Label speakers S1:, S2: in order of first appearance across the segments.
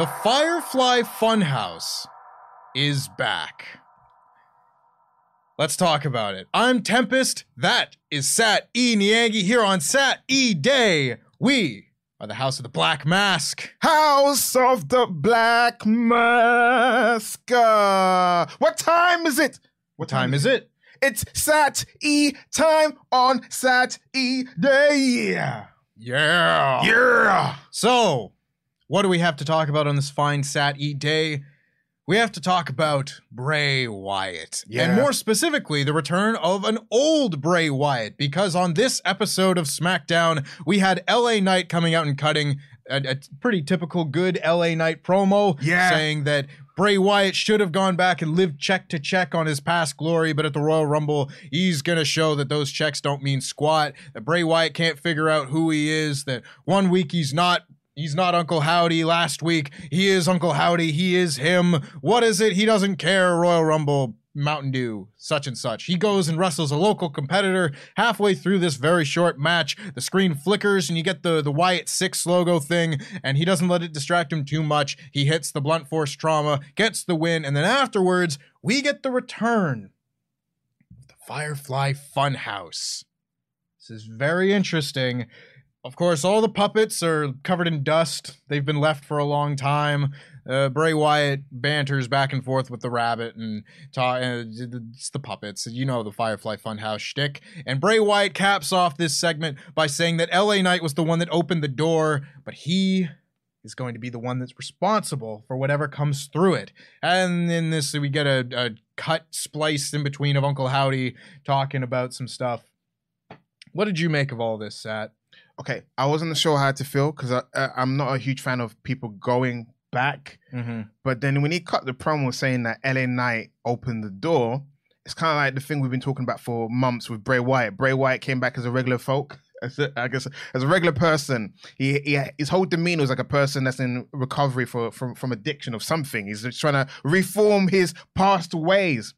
S1: The Firefly Funhouse is back. Let's talk about it. I'm Tempest. That is Sat E Niangi here on Sat E Day. We are the House of the Black Mask.
S2: House of the Black Mask. Uh, what time is it?
S1: What time is it?
S2: It's Sat E time on Sat E Day.
S1: Yeah.
S2: Yeah.
S1: So, what do we have to talk about on this fine Sat E Day? We have to talk about Bray Wyatt.
S2: Yeah.
S1: And more specifically, the return of an old Bray Wyatt. Because on this episode of SmackDown, we had LA Knight coming out and cutting a, a pretty typical good LA Knight promo.
S2: Yeah.
S1: Saying that Bray Wyatt should have gone back and lived check to check on his past glory, but at the Royal Rumble, he's going to show that those checks don't mean squat, that Bray Wyatt can't figure out who he is, that one week he's not He's not Uncle Howdy last week. He is Uncle Howdy. He is him. What is it? He doesn't care. Royal Rumble, Mountain Dew, such and such. He goes and wrestles a local competitor. Halfway through this very short match, the screen flickers and you get the, the Wyatt 6 logo thing, and he doesn't let it distract him too much. He hits the blunt force trauma, gets the win, and then afterwards, we get the return of the Firefly Funhouse. This is very interesting. Of course, all the puppets are covered in dust. They've been left for a long time. Uh, Bray Wyatt banters back and forth with the rabbit, and ta- uh, it's the puppets. You know the Firefly Funhouse shtick. And Bray Wyatt caps off this segment by saying that LA Knight was the one that opened the door, but he is going to be the one that's responsible for whatever comes through it. And in this, we get a, a cut spliced in between of Uncle Howdy talking about some stuff. What did you make of all this, Sat?
S2: Okay, I wasn't sure how to feel because I, uh, I'm not a huge fan of people going back.
S1: Mm-hmm.
S2: But then when he cut the promo saying that LA Knight opened the door, it's kind of like the thing we've been talking about for months with Bray Wyatt. Bray Wyatt came back as a regular folk. As a, I guess as a regular person, he, he his whole demeanor was like a person that's in recovery for from from addiction of something. He's just trying to reform his past ways.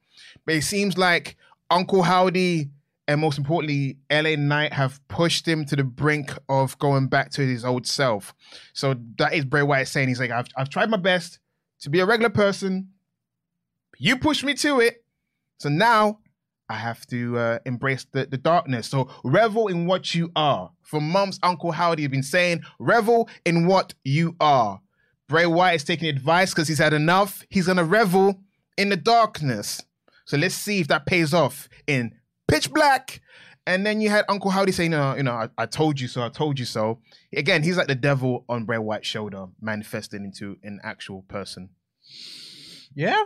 S2: But it seems like Uncle Howdy and most importantly, LA Knight have pushed him to the brink of going back to his old self. So that is Bray Wyatt saying he's like, I've I've tried my best to be a regular person. You pushed me to it. So now I have to uh, embrace the, the darkness. So revel in what you are. For months, Uncle Howdy has been saying, revel in what you are. Bray Wyatt is taking advice because he's had enough. He's gonna revel in the darkness. So let's see if that pays off in pitch black. And then you had Uncle Howdy saying, no, you know, I, I told you so, I told you so. Again, he's like the devil on Bray Wyatt's shoulder, manifesting into an actual person.
S1: Yeah.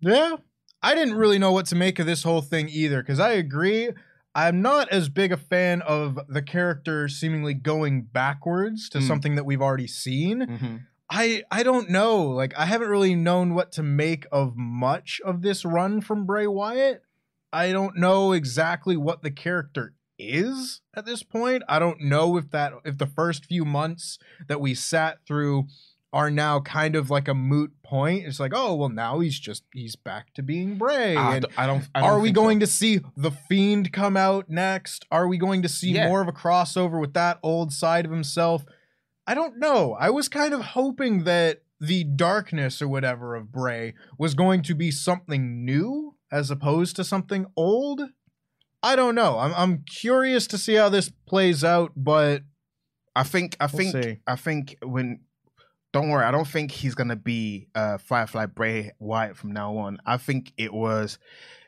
S1: Yeah. I didn't really know what to make of this whole thing either, because I agree. I'm not as big a fan of the character seemingly going backwards to
S2: Mm.
S1: something that we've already seen.
S2: Mm-hmm.
S1: I I don't know. Like I haven't really known what to make of much of this run from Bray Wyatt. I don't know exactly what the character is at this point. I don't know if that if the first few months that we sat through are now kind of like a moot point. It's like, oh well, now he's just he's back to being Bray.
S2: I,
S1: and
S2: I don't. I don't
S1: are we going
S2: so.
S1: to see the Fiend come out next? Are we going to see
S2: Yeah.
S1: more of a crossover with that old side of himself? I don't know. I was kind of hoping that the darkness or whatever of Bray was going to be something new as opposed to something old. I don't know. I'm I'm curious to see how this plays out, but
S2: I think. I
S1: We'll
S2: think.
S1: see.
S2: I think when. Don't worry. I don't think he's gonna be uh, Firefly Bray Wyatt from now on. I think it was.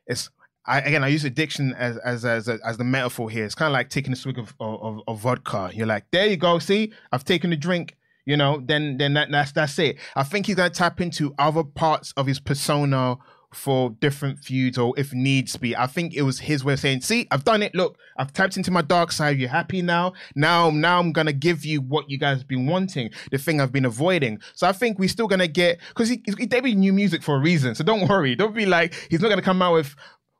S2: It's. I, again, I use addiction as as as as the metaphor here. It's kind of like taking a swig of, of of vodka. You're like, there you go. See, I've taken a drink. You know, then then that, that's that's it. I think he's gonna tap into other parts of his persona for different feuds or if needs be. I think it was his way of saying, see, I've done it. Look, I've tapped into my dark side. You're happy now. Now, now I'm gonna give you what you guys have been wanting, the thing I've been avoiding. So I think we're still gonna get because he, he debuted new music for a reason. So don't worry. Don't be like he's not gonna come out with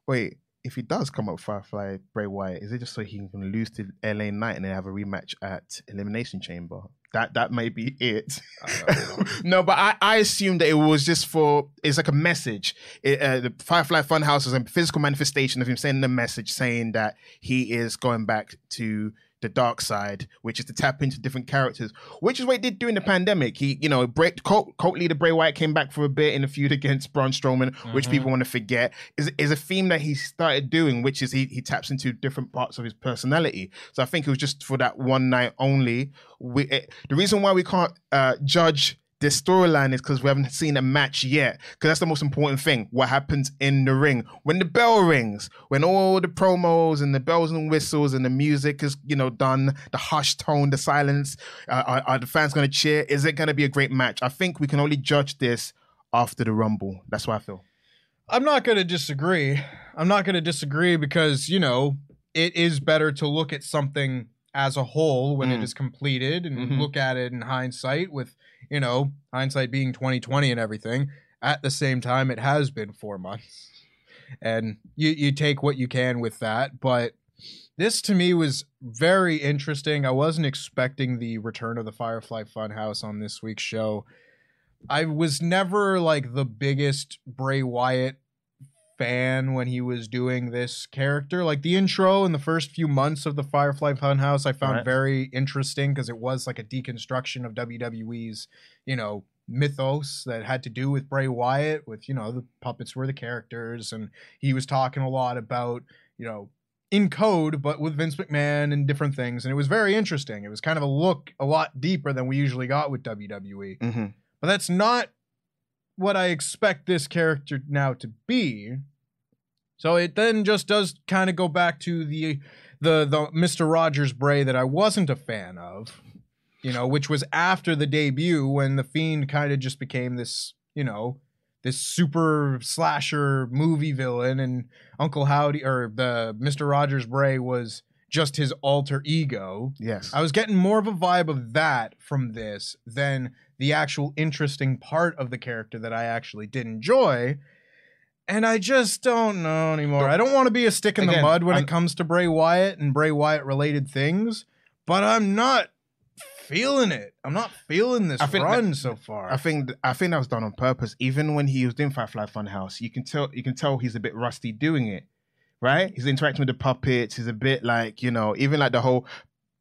S2: wait. If he does come up with Firefly Bray Wyatt, is it just so he can lose to LA Knight and then have a rematch at Elimination Chamber? That that may be it. no, but I, I assumed that it was just for it's like a message. It, uh, the Firefly Funhouse is a physical manifestation of him sending a message saying that he is going back to the dark side, which is to tap into different characters, which is what he did during the pandemic. He, you know, break, cult, cult leader Bray Wyatt came back for a bit in a feud against Braun Strowman, which people want to forget. Is is a theme that he started doing, which is he he taps into different parts of his personality. So I think it was just for that one night only. We eh, the reason why we can't uh, judge this storyline is because we haven't seen a match yet. Because that's the most important thing. What happens in the ring when the bell rings, when all the promos and the bells and whistles and the music is, you know, done, the hushed tone, the silence. Uh, are, are the fans going to cheer? Is it going to be a great match? I think we can only judge this after the Rumble. That's what I feel.
S1: I'm not going to disagree. I'm not going to disagree because, you know, it is better to look at something as a whole when it
S2: Mm.
S1: is completed and
S2: Mhm.
S1: look at it in hindsight with, you know, hindsight being 2020 and everything. At the same time, it has been 4 months. And you you take what you can with that, but this to me was very interesting. I wasn't expecting the return of the Firefly Funhouse on this week's show. I was never like the biggest Bray Wyatt fan when he was doing this character. Like the intro and the first few months of the Firefly Funhouse, I found
S2: Right.
S1: very interesting because it was like a deconstruction of WWE's, you know, mythos that had to do with Bray Wyatt, with, you know, the puppets were the characters. And he was talking a lot about, you know, in code, but with Vince McMahon and different things. And it was very interesting. It was kind of a look a lot deeper than we usually got with WWE.
S2: Mm-hmm.
S1: But that's not what I expect this character now to be. So it then just does kind of go back to the the the Mr. Rogers Bray that I wasn't a fan of, you know, which was after the debut when the Fiend kind of just became this, you know, this super slasher movie villain and Uncle Howdy or the Mr. Rogers Bray was just his alter ego.
S2: Yes.
S1: I was getting more of a vibe of that from this than the actual interesting part of the character that I actually did enjoy. And I just don't know anymore. I don't want to be a stick in the
S2: Again,
S1: mud when
S2: I'm-
S1: it comes to Bray Wyatt and Bray Wyatt related things, but I'm not feeling it. I'm not feeling this
S2: I think
S1: run so far.
S2: I think I think that was done on purpose. Even when he was doing Firefly Funhouse, you can tell you can tell he's a bit rusty doing it. Right? He's interacting with the puppets. He's a bit like you know, even like the whole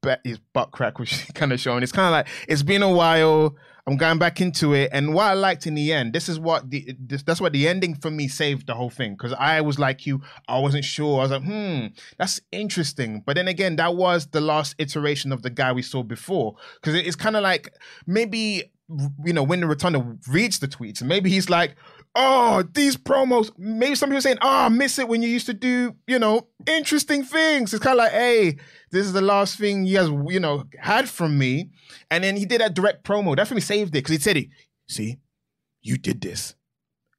S2: bet his butt crack, which kind of showing. It's kind of like it's been a while. I'm going back into it, and what I liked in the end, this is what the this, that's what the ending for me saved the whole thing because I was like you, I wasn't sure. I was like, hmm, that's interesting. But then again, that was the last iteration of the guy we saw before because it's kind of like maybe you know when the Rotunda reads the tweets, and maybe he's like, oh, these promos. Maybe some people saying, oh, I miss it when you used to do you know interesting things. It's kind of like, hey, this is the last thing you guys you know had from me. And then he did that direct promo. That for me saved it because he said, it, see, you did this,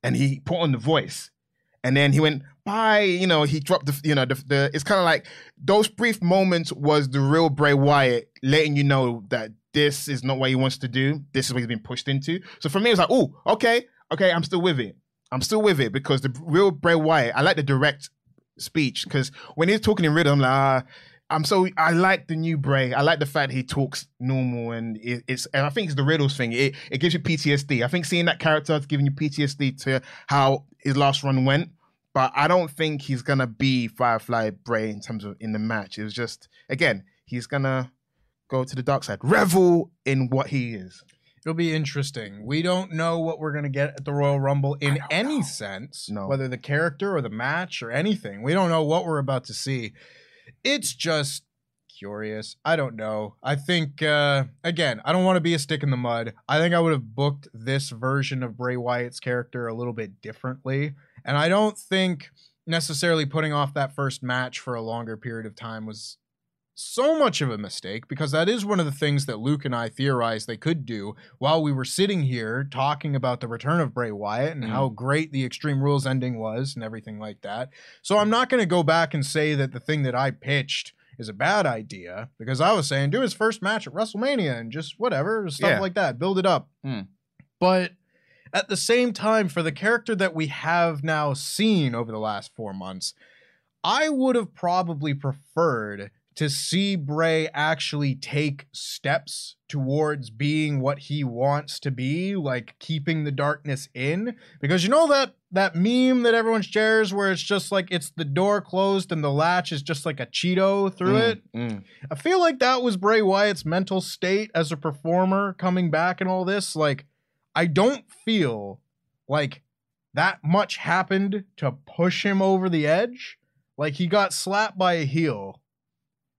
S2: and he put on the voice. And then he went, bye. You know, he dropped the, you know, the, the it's kind of like those brief moments was the real Bray Wyatt letting you know that this is not what he wants to do. This is what he's been pushed into. So for me, it was like, oh, okay, okay, I'm still with it. I'm still with it because the real Bray Wyatt, I like the direct speech because when he's talking in rhythm, I'm like, ah, I'm so I like the new Bray. I like the fact he talks normal and it, it's and I think it's the riddles thing. It it gives you PTSD. I think seeing that character is giving you PTSD to how his last run went. But I don't think he's gonna be Firefly Bray in terms of in the match. It was just again, he's gonna go to the dark side, revel in what he is.
S1: It'll be interesting. We don't know what we're gonna get at the Royal Rumble in any sense,
S2: No.
S1: whether the character or the match or anything. We don't know what we're about to see. It's just curious. I don't know. I think uh again, I don't want to be a stick in the mud. I think I would have booked this version of Bray Wyatt's character a little bit differently. And I don't think necessarily putting off that first match for a longer period of time was so much of a mistake because that is one of the things that Luke and I theorized they could do while we were sitting here talking about the return of Bray Wyatt and
S2: Mm.
S1: how great the Extreme Rules ending was and everything like that. So I'm not going to go back and say that the thing that I pitched is a bad idea because I was saying do his first match at WrestleMania and just whatever, stuff
S2: Yeah.
S1: like that, build it up.
S2: Mm.
S1: But at the same time, for the character that we have now seen over the last four months, I would have probably preferred to see Bray actually take steps towards being what he wants to be, like keeping the darkness in. Because you know that that meme that everyone shares where it's just like it's the door closed and the latch is just like a Cheeto through
S2: Mm,
S1: it.
S2: mm.
S1: I feel like that was Bray Wyatt's mental state as a performer coming back and all this. Like, I don't feel like that much happened to push him over the edge. Like, he got slapped by a heel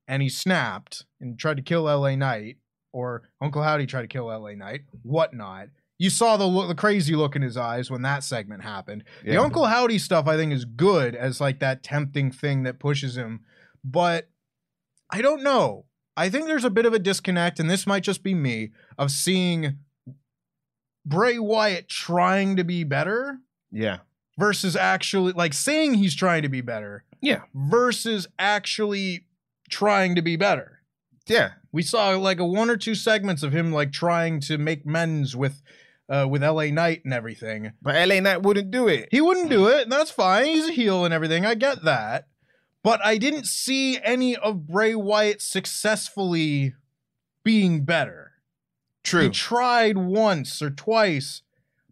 S1: and he snapped and tried to kill LA Knight, or Uncle Howdy tried to kill LA Knight, whatnot. You saw the the crazy look in his eyes when that segment happened. The Uncle Howdy stuff, I think, is good as like that tempting thing that pushes him, but I don't know. I think there's a bit of a disconnect, and this might just be me, of seeing Bray Wyatt trying to be better
S2: Yeah.
S1: versus actually like saying he's trying to be better
S2: Yeah.
S1: versus actually trying to be better.
S2: Yeah.
S1: We saw like a one or two segments of him like trying to make amends with uh with LA Knight and everything.
S2: But LA Knight wouldn't do it.
S1: He wouldn't do it, and that's fine. He's a heel and everything. I get that. But I didn't see any of Bray Wyatt successfully being better.
S2: True.
S1: He tried once or twice,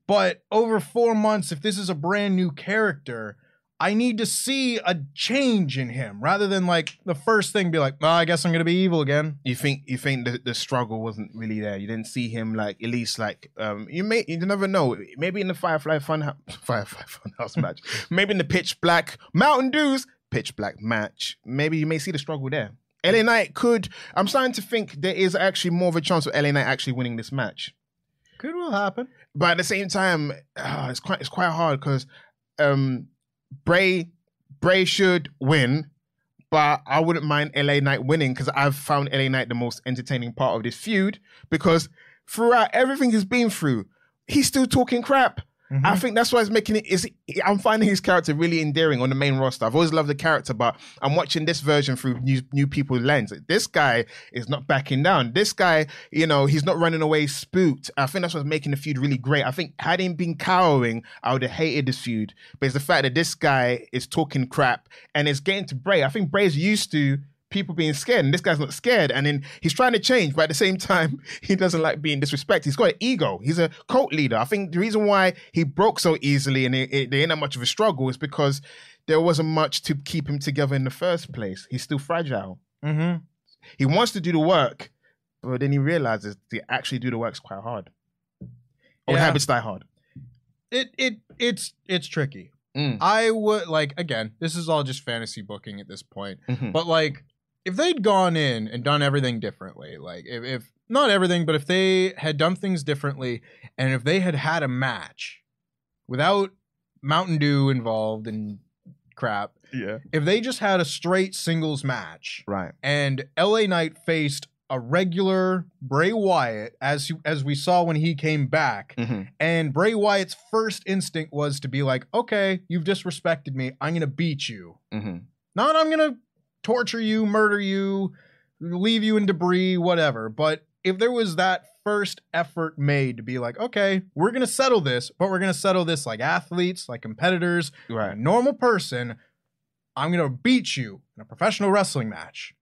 S1: but over four months, if this is a brand new character, I need to see a change in him rather than like the first thing be like, oh, I guess I'm gonna be evil again.
S2: You think you think the, the struggle wasn't really there. You didn't see him like at least like um you may you never know. Maybe in the Firefly Fun Firefly Funhouse match. Maybe in the Pitch Black Mountain Dews Pitch Black match. Maybe you may see the struggle there. LA Knight could. I'm starting to think there is actually more of a chance of LA Knight actually winning this match.
S1: Could well happen.
S2: But at the same time, ah, it's quite it's quite hard because um, Bray Bray should win, but I wouldn't mind LA Knight winning because I've found LA Knight the most entertaining part of this feud because throughout everything he's been through, he's still talking crap. I mm-hmm. think that's why it's making it is I'm finding his character really endearing on the main roster. I've always loved the character, but I'm watching this version through new new people's lens. This guy is not backing down. This guy, you know, he's not running away spooked. I think that's what's making the feud really great. I think had he been cowering, I would have hated this feud. But it's the fact that this guy is talking crap and is getting to Bray. I think Bray's used to people being scared and this guy's not scared and then he's trying to change but at the same time he doesn't like being disrespected he's got an ego he's a cult leader i think the reason why he broke so easily and it, it, there ain't that much of a struggle is because there wasn't much to keep him together in the first place he's still fragile
S1: Mm-hmm.
S2: he wants to do the work but then he realizes to actually do the work is quite hard or
S1: Yeah.
S2: habits die hard
S1: It it it's it's tricky.
S2: Mm.
S1: I would like again, this is all just fantasy booking at this point.
S2: Mhm.
S1: But like if they'd gone in and done everything differently, like if, if not everything, but if they had done things differently and if they had had a match without Mountain Dew involved and crap,
S2: yeah
S1: if they just had a straight singles match
S2: right
S1: and LA Knight faced a regular Bray Wyatt as as we saw when he came back
S2: Mhm.
S1: and Bray Wyatt's first instinct was to be like, "Okay, you've disrespected me. I'm going to beat you."
S2: Mhm.
S1: Not I'm going to torture you, murder you, leave you in debris, whatever. But if there was that first effort made to be like, okay, we're going to settle this, but we're going to settle this like athletes, like competitors, a
S2: right
S1: normal person, I'm going to beat you in a professional wrestling match.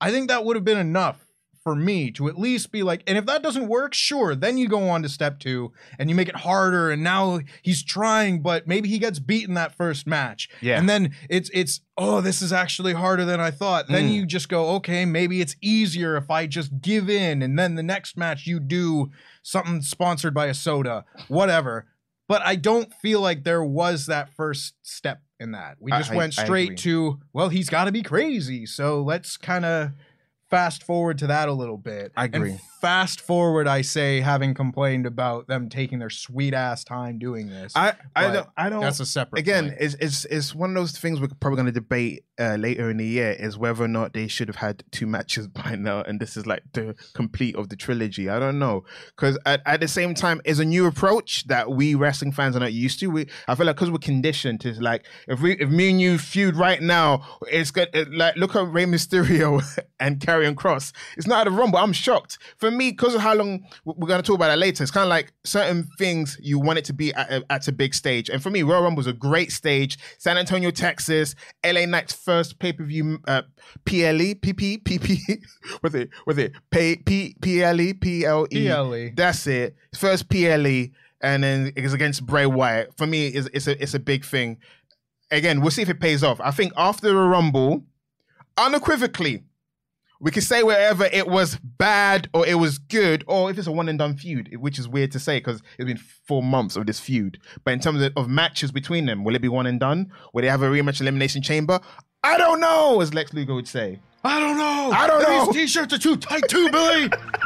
S1: I think that would have been enough for me to at least be like, and if that doesn't work, sure, then you go on to step two and you make it harder. And now he's trying, but maybe he gets beaten that first match.
S2: Yeah.
S1: And then it's it's oh, this is actually harder than I thought. Then
S2: Mm.
S1: you just go, okay, maybe it's easier if I just give in. And then the next match you do something sponsored by a soda, whatever. But I don't feel like there was that first step in that. We just
S2: I-
S1: went straight to, well, he's got to be crazy. So let's kind of fast forward to that a little bit.
S2: I
S1: And
S2: agree.
S1: fast forward, I say, having complained about them taking their sweet ass time doing this.
S2: I I don't I don't
S1: that's a separate
S2: again
S1: point.
S2: it's, it's it's one of those things we're probably going to debate uh, later in the year is whether or not they should have had two matches by now and this is like the complete of the trilogy i don't know because at, at the same time it's a new approach that we wrestling fans are not used to we i feel like because we're conditioned to like if we if me and you feud right now it's good it, like look at Rey Mysterio and Karrion Kross. It's not at a rumble i'm shocked. For me because of how long we're going to talk about that later it's kind of like certain things you want it to be at a, at a big stage. And for me Royal Rumble was a great stage. San Antonio Texas LA Knight's first pay-per-view uh, PLE PP PP was it was it P P PLE PLE
S1: PLE.
S2: that's it. First PLE and then it's against Bray Wyatt. For me it's, it's a it's a big thing. Again we'll see if it pays off. I think after the Rumble unequivocally we can say wherever it was bad or it was good, or if it's a one and done feud, which is weird to say because it's been four months of this feud. But in terms of, of matches between them, will it be one and done? Will they have a rematch elimination chamber? I don't know, as Lex Luger would say.
S1: I don't know.
S2: I don't know.
S1: These t-shirts are too tight too, Billy.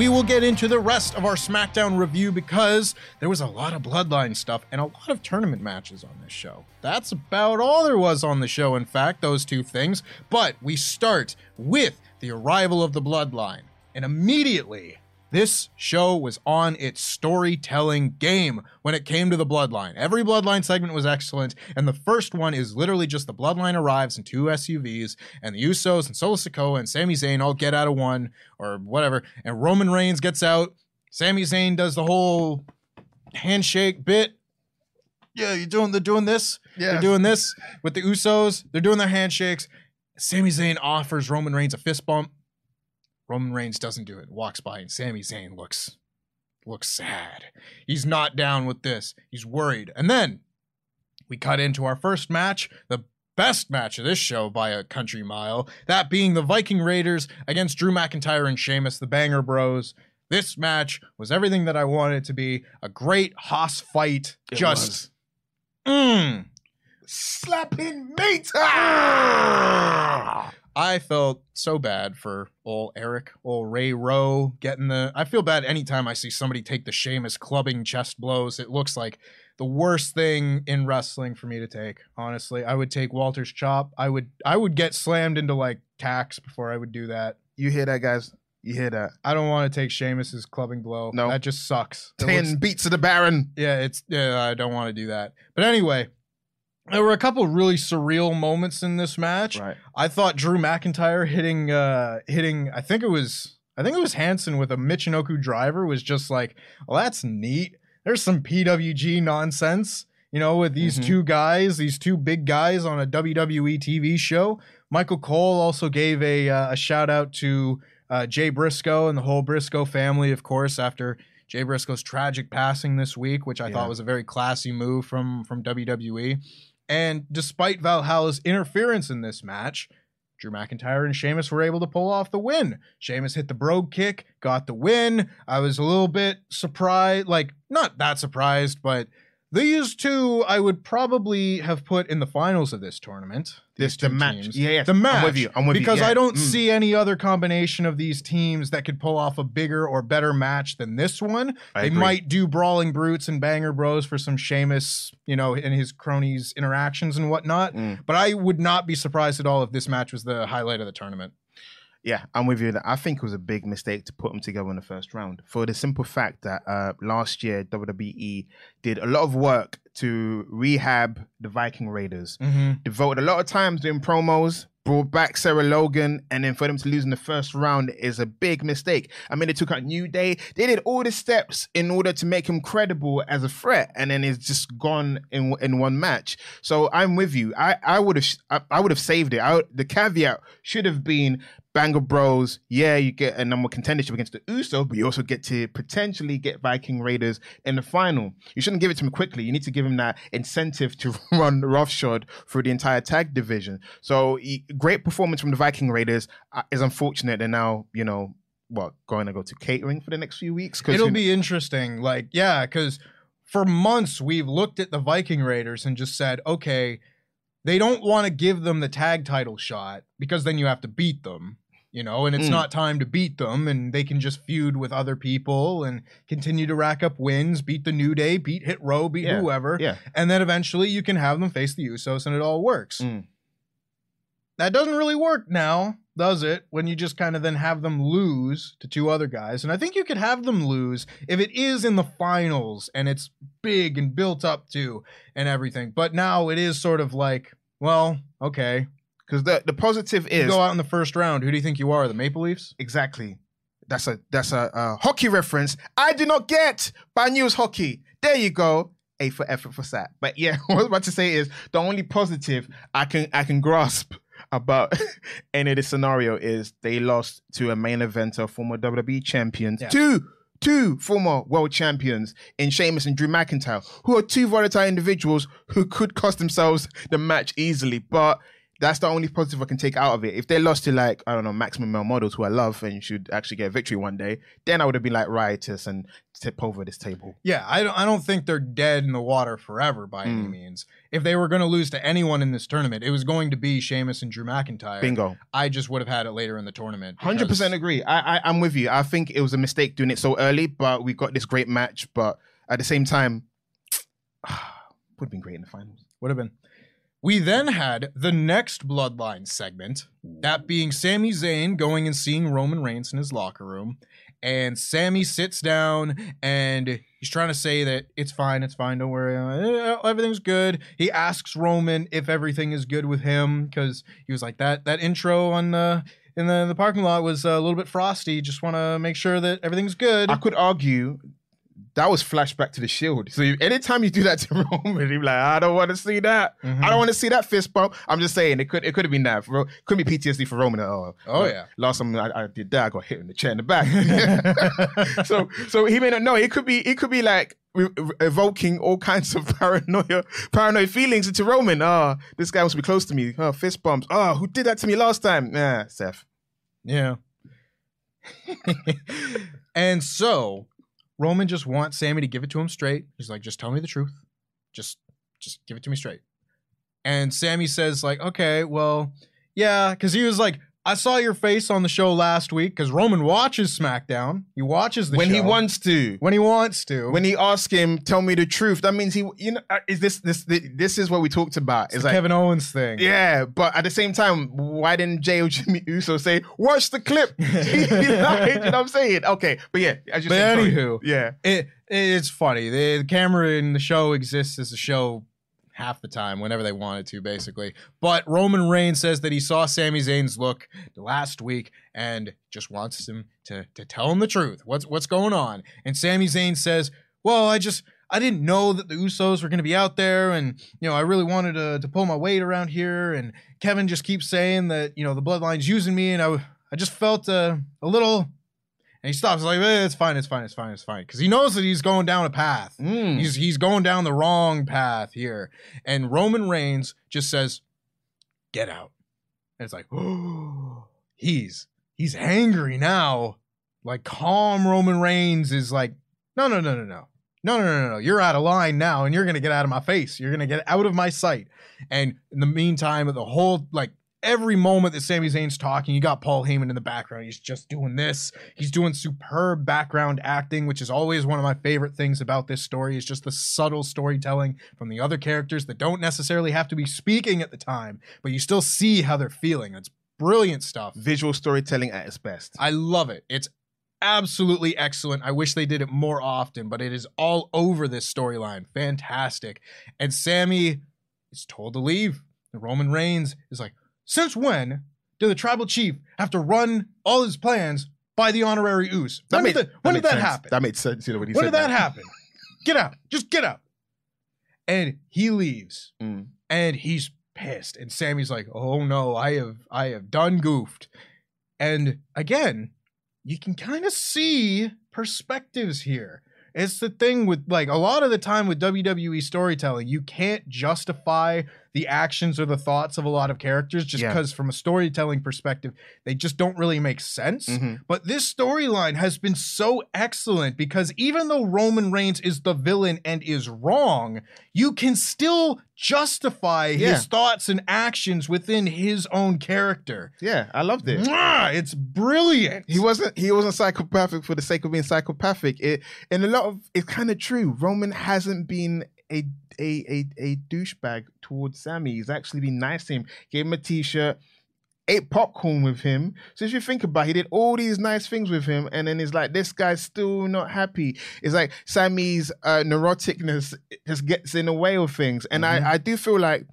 S1: We will get into the rest of our SmackDown review because there was a lot of bloodline stuff and a lot of tournament matches on this show. That's about all there was on the show, in fact, those two things. But we start with the arrival of the bloodline. And immediately, this show was on its storytelling game when it came to the bloodline. Every bloodline segment was excellent, and the first one is literally just the bloodline arrives in two SUVs, and the Usos and Solo Sikoa and Sami Zayn all get out of one or whatever, and Roman Reigns gets out Sami Zayn does the whole handshake bit. Yeah, you're doing they're doing this.
S2: Yeah.
S1: They're doing this with the Usos. They're doing their handshakes. Sami Zayn offers Roman Reigns a fist bump. Roman Reigns doesn't do it. Walks by and Sami Zayn looks looks sad. He's not down with this. He's worried. And then we cut into our first match, the best match of this show by a country mile, that being the Viking Raiders against Drew McIntyre and Sheamus, the Banger Bros. This match was everything that I wanted it to be. A great hoss fight.
S2: It
S1: just mm,
S2: Slapping meat.
S1: I felt so bad for old Erik, old Ray Rowe getting the. I feel bad anytime I see somebody take the Sheamus clubbing chest blows. It looks like the worst thing in wrestling for me to take. Honestly, I would take Walter's chop. I would. I would get slammed into like tacks before I would do that.
S2: You hear that, guys? You hear that?
S1: I don't want to take Sheamus's clubbing blow.
S2: No.
S1: that just sucks.
S2: Ten
S1: looks-
S2: beats of the Bodhrán.
S1: yeah, it's yeah, I don't want to do that. But anyway, there were a couple really surreal moments in this match.
S2: Right.
S1: I thought Drew McIntyre hitting uh hitting I think it was I think it was Hanson with a Michinoku driver was just like, well, that's neat. There's some PWG nonsense, you know, with these
S2: Mhm.
S1: two guys, these two big guys on a WWE TV show. Michael Cole also gave a uh, a shout out to uh, Jay Briscoe and the whole Briscoe family, of course, after Jay Briscoe's tragic passing this week, which I
S2: Yeah.
S1: thought was a very classy move from from WWE. And despite Valhalla's interference in this match, Drew McIntyre and Sheamus were able to pull off the win. Sheamus hit the brogue kick, got the win. I was a little bit surprised, like not that surprised, but these two I would probably have put in the finals of this tournament.
S2: This the match.
S1: teams.
S2: Yeah, yeah.
S1: The match.
S2: I'm with you. I'm with you.
S1: because
S2: Yeah.
S1: I don't
S2: Mm.
S1: see any other combination of these teams that could pull off a bigger or better match than this one.
S2: I
S1: they
S2: agree.
S1: might do brawling brutes and banger bros for some Sheamus, you know, and his cronies interactions and whatnot.
S2: Mm.
S1: But I would not be surprised at all if this match was the highlight of the tournament.
S2: Yeah, I'm with you. I think it was a big mistake to put them together in the first round for the simple fact that uh, last year WWE did a lot of work to rehab the Viking Raiders. Devoted a lot of time doing promos, brought back Sarah Logan, and then for them to lose in the first round is a big mistake. I mean, they took out New Day. They did all the steps in order to make him credible as a threat, and then it's just gone in in one match. So I'm with you. I I would have I, I would have saved it. I, the caveat should have been Banger Bros. Yeah, you get a number of contendership against the Usos, but you also get to potentially get Viking Raiders in the final. You shouldn't give it to him quickly. You need to give him that incentive to run roughshod through the entire tag division. So great performance from the Viking Raiders. Uh, is unfortunate they're now you know what going to go to catering for the next few weeks. 'Cause
S1: It'll
S2: who-
S1: be interesting. Like, yeah, because for months we've looked at the Viking Raiders and just said, okay, they don't want to give them the tag title shot because then you have to beat them, you know, and it's
S2: Mm.
S1: not time to beat them, and they can just feud with other people and continue to rack up wins, beat the New Day, beat Hit Row, beat
S2: Yeah,
S1: whoever,
S2: yeah.
S1: and then eventually you can have them face the Usos and it all works.
S2: Mm.
S1: That doesn't really work now, does it? When you just kind of then have them lose to two other guys. And I think you could have them lose if it is in the finals and it's big and built up to and everything. But now it is sort of like, well, okay.
S2: Because the, the positive
S1: You
S2: is
S1: go out in the first round. Who do you think you are? The Maple Leafs?
S2: Exactly. That's a that's a, a hockey reference I do not get, but I knew it hockey. There you go. A for effort for sat. But yeah, what I was about to say is the only positive I can I can grasp about any of this scenario is they lost to a main eventer, former WWE champions,
S1: Yeah.
S2: two two former world champions in Sheamus and Drew McIntyre, who are two volatile individuals who could cost themselves the match easily. But that's the only positive I can take out of it. If they lost to like I don't know maximum male models who I love and should actually get a victory one day, then I would have been like riotous and tip over this table.
S1: Yeah, I don't, I don't think they're dead in the water forever by any
S2: Mm.
S1: means. If they were going to lose to anyone in this tournament, it was going to be Sheamus and Drew McIntyre.
S2: Bingo.
S1: I just would have had it later in the tournament.
S2: Hundred percent agree. I, I I'm with you. I think it was a mistake doing it so early, but we got this great match. But at the same time, would have been great in the finals.
S1: Would have been. We then had the next Bloodline segment, that being Sami Zayn going and seeing Roman Reigns in his locker room. And Sami sits down and he's trying to say that it's fine, it's fine, don't worry, uh, everything's good. He asks Roman if everything is good with him because he was like that that intro on uh, in the, the parking lot was a little bit frosty. Just want to make sure that everything's good.
S2: I could argue that was flashback to the Shield. So you, anytime you do that to Roman, you're like, I don't want to see that.
S1: Mm-hmm.
S2: I don't want to see that fist bump. I'm just saying it could it could have been that. For, could be PTSD for Roman. Oh,
S1: Oh,
S2: uh,
S1: yeah.
S2: Last time I, I did that, I got hit in the chair in the back. so so he may not know. It could be it could be like evoking all kinds of paranoia paranoid feelings into Roman. Oh, this guy must be close to me. Oh, fist bumps. Oh, who did that to me last time? Yeah, Seth.
S1: Yeah. and so Roman just wants Sami to give it to him straight. He's like, just tell me the truth. Just just give it to me straight. And Sami says, like, okay, well, yeah, because he was like, I saw your face on the show last week because Roman watches SmackDown. He watches the
S2: when he wants to.
S1: when he wants to.
S2: when he asks him, "Tell me the truth," that means he, you know, uh, is this this this is what we talked about?
S1: it's
S2: It's like,
S1: Kevin Owens thing.
S2: yeah, but at the same time, why didn't Jey or Jimmy Uso say, "Watch the clip"? You know what I'm saying? Okay, but yeah, as you
S1: But
S2: said, sorry.
S1: anywho,
S2: yeah,
S1: it it's funny. The, the camera in the show exists as a show half the time, whenever they wanted to, basically. But Roman Reigns says that he saw Sami Zayn's look last week and just wants him to to tell him the truth. What's what's going on? And Sami Zayn says, "Well, I just." I didn't know that the Usos were going to be out there, and you know I really wanted to to pull my weight around here. And Kevin just keeps saying that you know the Bloodline's using me, and I I just felt uh, a little and he stops like, eh, it's fine, it's fine, it's fine, it's fine. Because he knows that he's going down a path.
S2: Mm.
S1: He's he's going down the wrong path here. And Roman Reigns just says, get out. And it's like, oh, he's he's angry now. Like calm Roman Reigns is like, no, no, no, no, no. No, no, no, no, no. You're out of line now, and you're gonna get out of my face. You're gonna get out of my sight. And in the meantime, the whole like every moment that Sami Zayn's talking, you got Paul Heyman in the background. He's just doing this. He's doing superb background acting, which is always one of my favorite things about this story. Is just the subtle storytelling from the other characters that don't necessarily have to be speaking at the time, but you still see how they're feeling. It's brilliant stuff.
S2: visual storytelling at its best.
S1: I love it. It's absolutely excellent. I wish they did it more often, but it is all over this storyline. Fantastic. And Sami is told to leave. And Roman Reigns is like, since when did the tribal chief have to run all his plans by the honorary Uce? When
S2: made-
S1: did, that, when
S2: made
S1: did that
S2: sense.
S1: happen?
S2: That made sense. You know when he
S1: when did that happen? Get out. Just get out. And he leaves
S2: Mm.
S1: and he's pissed and sammy's like oh no i have i have done goofed and again you can kind of see perspectives here it's the thing with like a lot of the time with wwe storytelling you can't justify the actions or the thoughts of a lot of characters just
S2: Yeah.
S1: because from a storytelling perspective they just don't really make sense
S2: Mhm.
S1: but this storyline has been so excellent because even though Roman Reigns is the villain and is wrong, you can still justify
S2: Yeah.
S1: his thoughts and actions within his own character.
S2: Yeah, I loved it.
S1: Mwah! It's brilliant.
S2: He wasn't he wasn't psychopathic for the sake of being psychopathic. It and a lot of it's kind of true. Roman hasn't been a a a, a douchebag towards Sami. He's actually been nice to him. Gave him a t-shirt, ate popcorn with him. So if you think about it, he did all these nice things with him, and then it's like this guy's still not happy. It's like Sami's uh, neuroticness just gets in the way of things. And I, I do feel like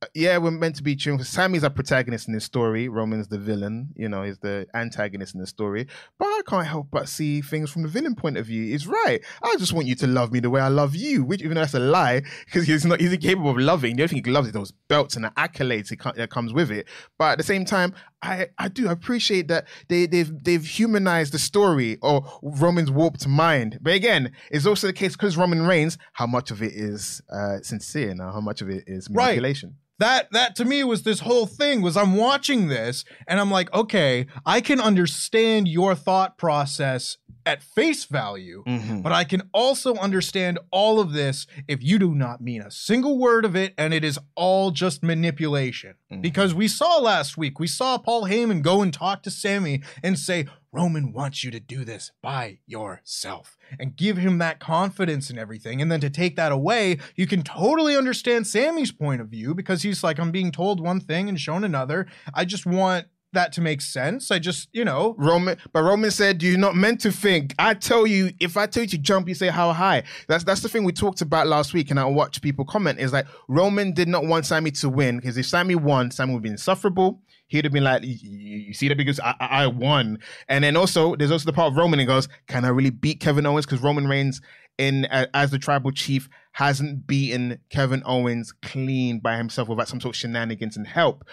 S2: Uh, yeah, we're meant to be tuned. Sami's a protagonist in this story. Roman's the villain. You know, he's the antagonist in the story. But I can't help but see things from the villain point of view. He's right. I just want you to love me the way I love you, which even though that's a lie, because he's not. He's incapable of loving. The only thing he loves is those belts and the accolades that comes with it. But at the same time, I I do appreciate that they they've they've humanized the story or Roman's warped mind. But again, it's also the case because Roman Reigns. How much of it is uh, sincere now? How much of it is
S1: Right.
S2: manipulation?
S1: that that to me was this whole thing was I'm watching this and I'm like, okay, I can understand your thought process at face value,
S2: Mm-hmm.
S1: but I can also understand all of this if you do not mean a single word of it and it is all just manipulation.
S2: Mm-hmm.
S1: Because we saw last week, we saw Paul Heyman go and talk to Sami and say, Roman wants you to do this by yourself and give him that confidence and everything. And then to take that away, you can totally understand Sami's point of view because he's like, I'm being told one thing and shown another. I just want that to make sense. I just, you know,
S2: Roman, but Roman said you're not meant to think. I tell you, if I tell you to jump, you say how high. That's that's the thing we talked about last week, and I watched people comment. Is like Roman did not want Sami to win because if Sami won, Sami would be insufferable. he'd have been like, "You- "You you see that because I, I I won." And then also, there's also the part of Roman and goes, "Can I really beat Kevin Owens?" Because Roman Reigns, in uh, as the tribal chief, hasn't beaten Kevin Owens clean by himself without some sort of shenanigans and help.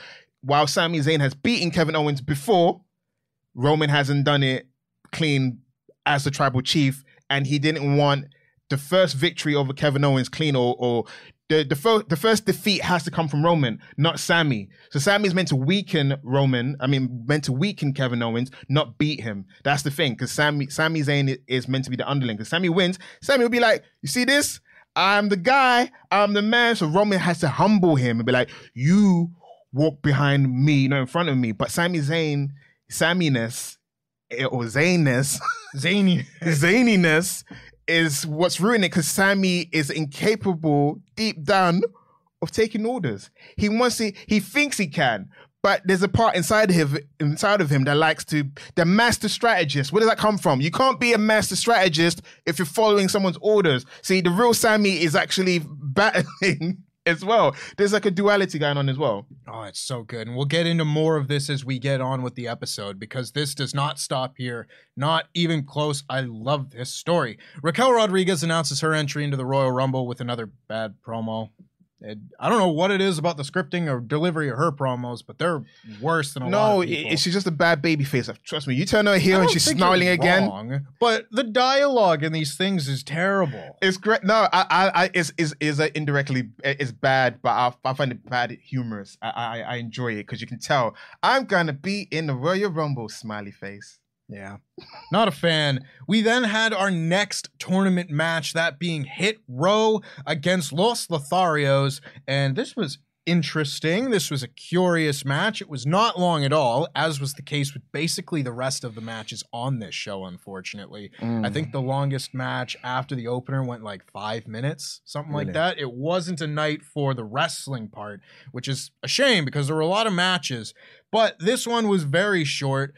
S2: While Sami Zayn has beaten Kevin Owens before, Roman hasn't done it clean as the tribal chief, and he didn't want the first victory over Kevin Owens clean or or the the, the first defeat has to come from Roman, not Sami. So Sami's meant to weaken Roman. I mean, meant to weaken Kevin Owens, not beat him. That's the thing, because Sammy Sami Zayn is meant to be the underling. Because Sami wins, Sami will be like, "You see this? I'm the guy. I'm the man." So Roman has to humble him and be like, "You walk behind me, not in front of me." But Sami Zayn, Samminess eh, or Zainness.
S1: Zany.
S2: zaniness is what's ruining it because Sami is incapable deep down of taking orders. He wants to, he thinks he can, but there's a part inside of him, inside of him that likes to, the master strategist. Where does that come from? You can't be a master strategist if you're following someone's orders. See, the real Sami is actually battling as well. There's like a duality going on as well.
S1: Oh, it's so good. And we'll get into more of this as we get on with the episode because this does not stop here. Not even close. I love this story. Raquel Rodriguez announces her entry into the Royal Rumble with another bad promo. It, I don't know what it is about the scripting or delivery of her promos, but they're worse than a lot
S2: No,
S1: of people.
S2: it, she's just a bad baby face. Trust me. You turn her heel
S1: I
S2: and she's snarling again.
S1: wrong, but the dialogue in these things is terrible.
S2: It's great. No, I, I, I is is is uh, indirectly it's bad, but I, I find it bad humorous. I, I, I enjoy it because you can tell I'm gonna be in the Royal Rumble. Smiley face.
S1: Yeah. Not a fan. We then had our next tournament match, that being Hit Row against Los Lotharios. And this was interesting. This was a curious match. It was not long at all, as was the case with basically the rest of the matches on this show, unfortunately. I think mm. the longest match after the opener went like five minutes, something like that. It wasn't a night for the wrestling part, which is a shame because there were a lot of matches. But this one was very short.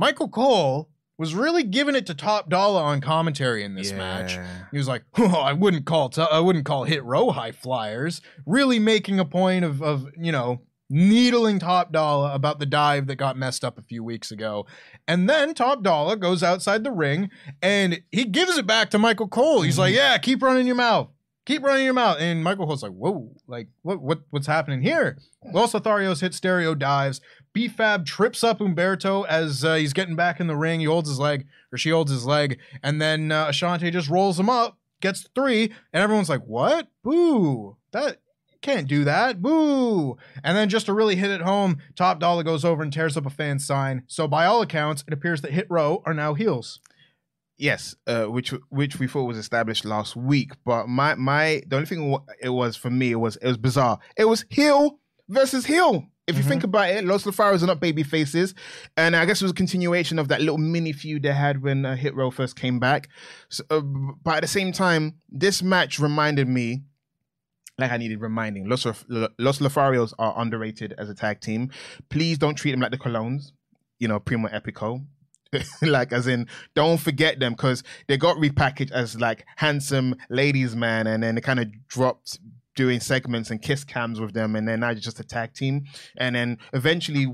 S1: Michael Cole was really giving it to top dollar on commentary in this match. He was like, oh, I wouldn't call t- I wouldn't call hit row high flyers, really making a point of of, you know, needling Top Dollar about the dive that got messed up a few weeks ago. And then Top Dollar goes outside the ring and he gives it back to Michael Cole. He's like, mm-hmm. "Yeah, keep running your mouth. Keep running your mouth." And Michael Cole's like, "Whoa, like what what what's happening here?" Los Lotharios hit stereo dives. B-Fab trips up Umberto as uh, he's getting back in the ring. He holds his leg, or she holds his leg, and then uh, Ashante just rolls him up, gets three, and everyone's like, "What? Boo! That can't do that. Boo!" And then just to really hit it home, Top Dollar goes over and tears up a fan sign. So by all accounts, it appears that Hit Row are now heels.
S2: Yes, uh, which which we thought was established last week, but my my the only thing it was for me it was it was bizarre. It was heel versus heel. If you think about it, Los Lotharios are not baby faces, and I guess it was a continuation of that little mini feud they had when uh, Hit Row first came back. So, uh, but at the same time, this match reminded me like I needed reminding. Los, Los Lotharios are underrated as a tag team. Please don't treat them like the Colóns, you know, Primo Epico. like as in don't forget them because they got repackaged as like handsome ladies man and then they kind of dropped doing segments and kiss cams with them and then now it's just a tag team. And then eventually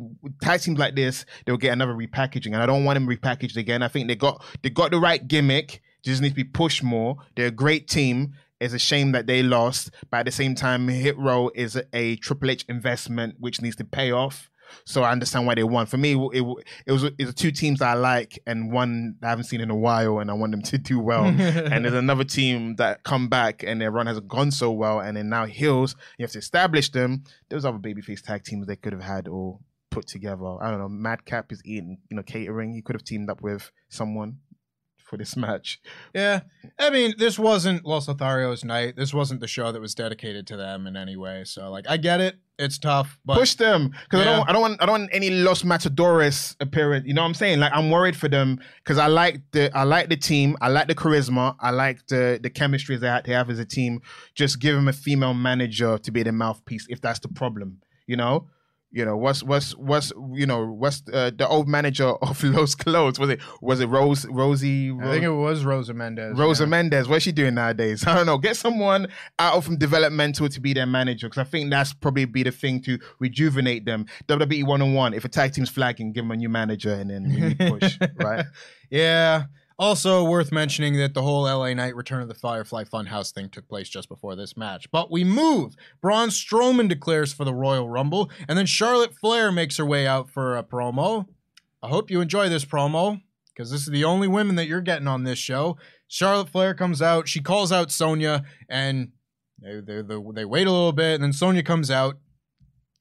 S2: tag teams like this they'll get another repackaging and i don't want them repackaged again. I think they got they got the right gimmick just need to be pushed more. They're a great team. It's a shame that they lost. But at the same time hit row is a triple h investment which needs to pay off so I understand why they won. For me, it, it was it was two teams that I like and one I haven't seen in a while, and I want them to do well. and there's another team that come back and their run hasn't gone so well, and then now heels. You have to establish them. There was other babyface tag teams they could have had or put together. I don't know. Madcap is eating, you know, catering. He could have teamed up with someone for this match.
S1: Yeah. I mean, this wasn't Los Lotharios night. This wasn't the show that was dedicated to them in any way. So like I get it. It's tough, but
S2: push them because
S1: Yeah.
S2: I don't I don't want I don't want any Los Matadores appearance. You know what I'm saying? Like I'm worried for them because I like the I like the team. I like the charisma. I like the the chemistry they they have as a team. Just give them a female manager to be the mouthpiece if that's the problem. You know. You know, what's what's what's you know what's uh, the old manager of Los Clothes? Was it was it Rose Rosie?
S1: I think it was Rosa Mendez.
S2: Rosa
S1: yeah.
S2: Mendez, what's she doing nowadays? I don't know. Get someone out from developmental to be their manager because I think that's probably be the thing to rejuvenate them. WWE one on one. If a tag team's flagging, give them a new manager and then push, right?
S1: Yeah. Also worth mentioning that the whole LA Knight Return of the Firefly Funhouse thing took place just before this match. But we move. Braun Strowman declares for the Royal Rumble, and then Charlotte Flair makes her way out for a promo. I hope you enjoy this promo because this is the only women that you're getting on this show. Charlotte Flair comes out. She calls out Sonya, and they, they, they, they wait a little bit, and then Sonya comes out,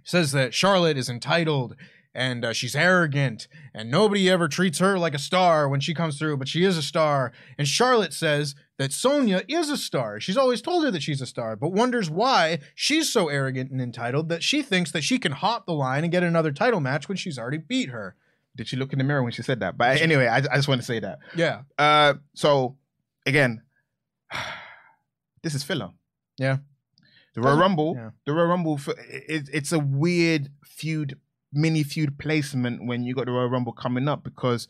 S1: says that Charlotte is entitled and uh, she's arrogant and nobody ever treats her like a star when she comes through but she is a star and charlotte says that sonya is a star she's always told her that she's a star but wonders why she's so arrogant and entitled that she thinks that she can hop the line and get another title match when she's already beat her
S2: Did she look in the mirror when she said that? But anyway, I, I just want to say that.
S1: yeah
S2: Uh, so again, this is filler.
S1: Yeah.
S2: The Royal Rumble,
S1: yeah.
S2: the Royal Rumble, it, it's a weird feud, mini feud placement when you got the Royal Rumble coming up because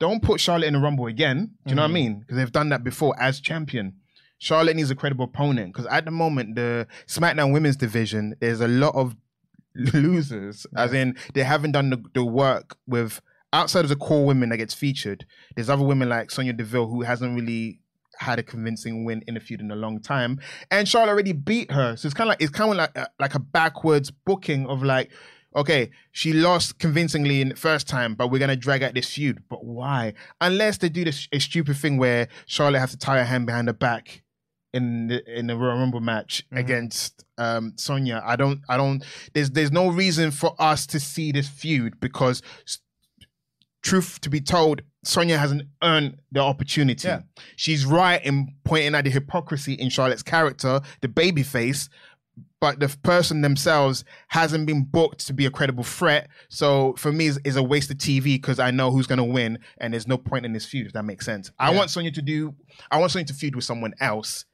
S2: don't put Charlotte in the Rumble again. Do you know what I
S1: Mhm.
S2: mean? Because they've done that before as champion. Charlotte needs a credible opponent because at the moment the SmackDown Women's Division there's a lot of losers, as in they haven't done the, the work with outside of the core women that gets featured. There's other women like Sonya Deville who hasn't really had a convincing win in a feud in a long time, and Charlotte already beat her. So it's kind of like it's kind of like a, like a backwards booking of like. Okay, she lost convincingly in the first time, but we're gonna drag out this feud. But why? Unless they do this a stupid thing where Charlotte has to tie her hand behind her back in the in the Royal Rumble match
S1: Mhm.
S2: against um Sonya. I don't I don't there's there's no reason for us to see this feud because truth to be told, Sonya hasn't earned the opportunity.
S1: Yeah.
S2: She's right in pointing out the hypocrisy in Charlotte's character, the baby face, but the person themselves hasn't been booked to be a credible threat. So for me, it's, it's a waste of TV because I know who's going to win, and there's no point in this feud if that makes sense. I want Sonya to do, I want Sonya to feud with someone else,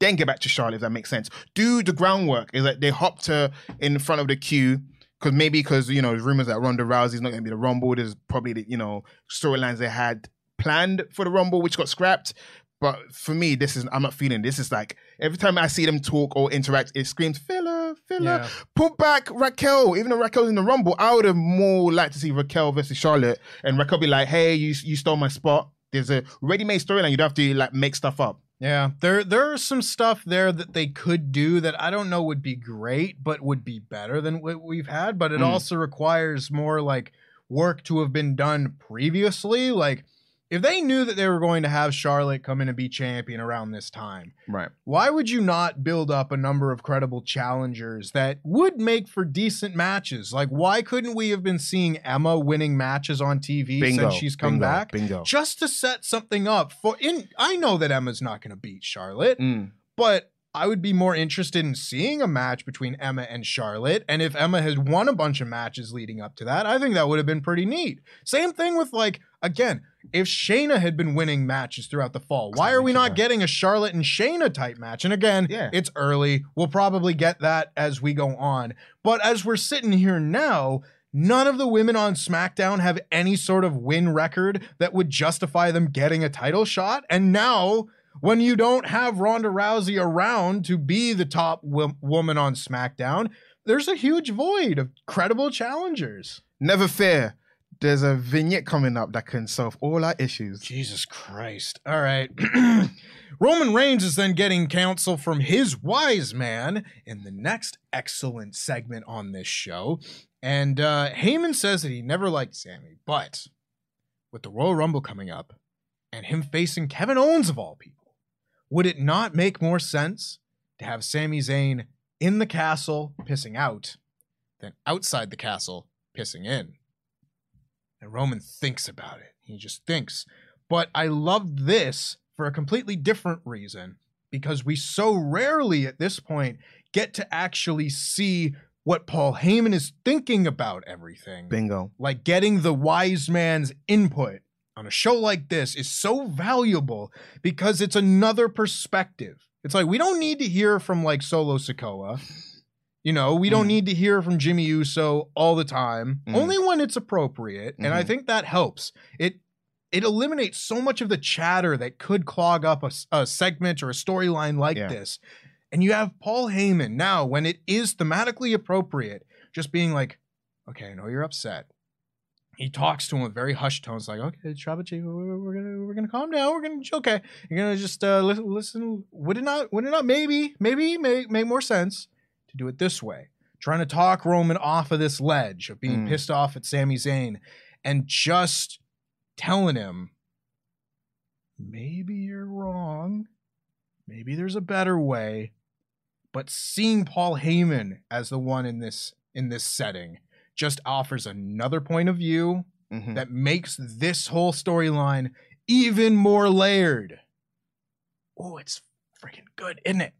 S2: then get back to Charlotte if that makes sense. Do the groundwork. Is that they hopped her in front of the queue. Because maybe because you know rumors that Ronda Rousey's not going to be the Rumble. There's probably the, you know storylines they had planned for the Rumble which got scrapped. But for me, this is I'm not feeling. This is like every time I see them talk or interact, it screams filler, filler.
S1: Yeah.
S2: Put back Raquel. Even though Raquel's in the Rumble, I would have more liked to see Raquel versus Charlotte, and Raquel be like, "Hey, you you stole my spot." There's a ready-made storyline. You don't have to like make stuff up.
S1: Yeah, there there are some stuff there that they could do that I don't know would be great, but would be better than what we've had. But it
S2: Mm.
S1: also requires more like work to have been done previously. Like if they knew that they were going to have Charlotte come in and be champion around this time,
S2: Right.
S1: why would you not build up a number of credible challengers that would make for decent matches? Like why couldn't we have been seeing Emma winning matches on TV
S2: Bingo.
S1: since she's come
S2: bingo,
S1: back?
S2: Bingo.
S1: Just to set something up for in I know that Emma's not going to beat Charlotte,
S2: Mm.
S1: but I would be more interested in seeing a match between Emma and Charlotte. And if Emma has won a bunch of matches leading up to that, I think that would have been pretty neat. Same thing with like, again, if Shayna had been winning matches throughout the fall, why are we not getting a Charlotte and Shayna type match? And again,
S2: Yeah.
S1: it's early. We'll probably get that as we go on. But as we're sitting here now, None of the women on SmackDown have any sort of win record that would justify them getting a title shot. And now, when you don't have Ronda Rousey around to be the top wo- woman on SmackDown, there's a huge void of credible challengers.
S2: Never fear. There's a vignette coming up that can solve all our issues.
S1: Jesus Christ. All right. Roman Reigns is then getting counsel from his wise man in the next excellent segment on this show. And uh, Heyman says that he never liked Sami, but with the Royal Rumble coming up and him facing Kevin Owens of all people, would it not make more sense to have Sami Zayn in the castle pissing out than outside the castle pissing in? And Roman thinks about it. He just thinks. But I loved this for a completely different reason because we so rarely at this point get to actually see what Paul Heyman is thinking about everything.
S2: Bingo.
S1: Like getting the wise man's input on a show like this is so valuable because it's another perspective. It's like we don't need to hear from like Solo Sikoa. You know, we don't
S2: Mm.
S1: need to hear from Jimmy Uso all the time,
S2: Mm.
S1: only when it's appropriate. And I
S2: Mhm.
S1: think that helps. It it eliminates so much of the chatter that could clog up a segment or a storyline like
S2: Yeah.
S1: this. And you have Paul Heyman now, when it is thematically appropriate, just being like, okay, I know you're upset. He talks to him with very hushed tones, like, "Okay, Shabachi, we're, we're gonna we're gonna calm down. We're gonna okay. You're gonna just uh, listen. Listen. Would it not? Would it not? Maybe, maybe make make more sense to do it this way. Trying to talk Roman off of this ledge of being
S2: Mm.
S1: pissed off at Sami Zayn, and just telling him, maybe you're wrong. Maybe there's a better way. But seeing Paul Heyman as the one in this in this setting just offers another point of view
S2: Mhm.
S1: that makes this whole storyline even more layered. Oh, it's freaking good, isn't it?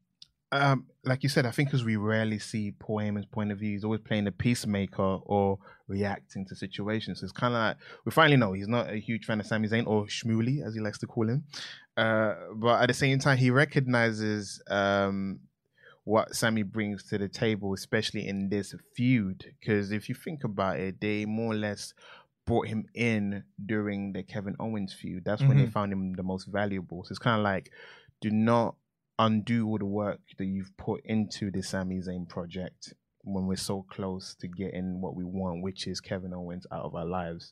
S2: Um, like you said, I think because we rarely see Paul Heyman's point of view, he's always playing the peacemaker or reacting to situations. So it's kind of like we finally know he's not a huge fan of Sami Zayn or Shmooly, as he likes to call him. Uh, but at the same time, he recognizes um, what Sami brings to the table, especially in this feud. Because if you think about it, they more or less brought him in during the Kevin Owens feud. That's when they
S1: Mhm.
S2: found him the most valuable. So it's kind of like, do not undo all the work that you've put into the Sami Zayn project when we're so close to getting what we want, which is Kevin Owens out of our lives.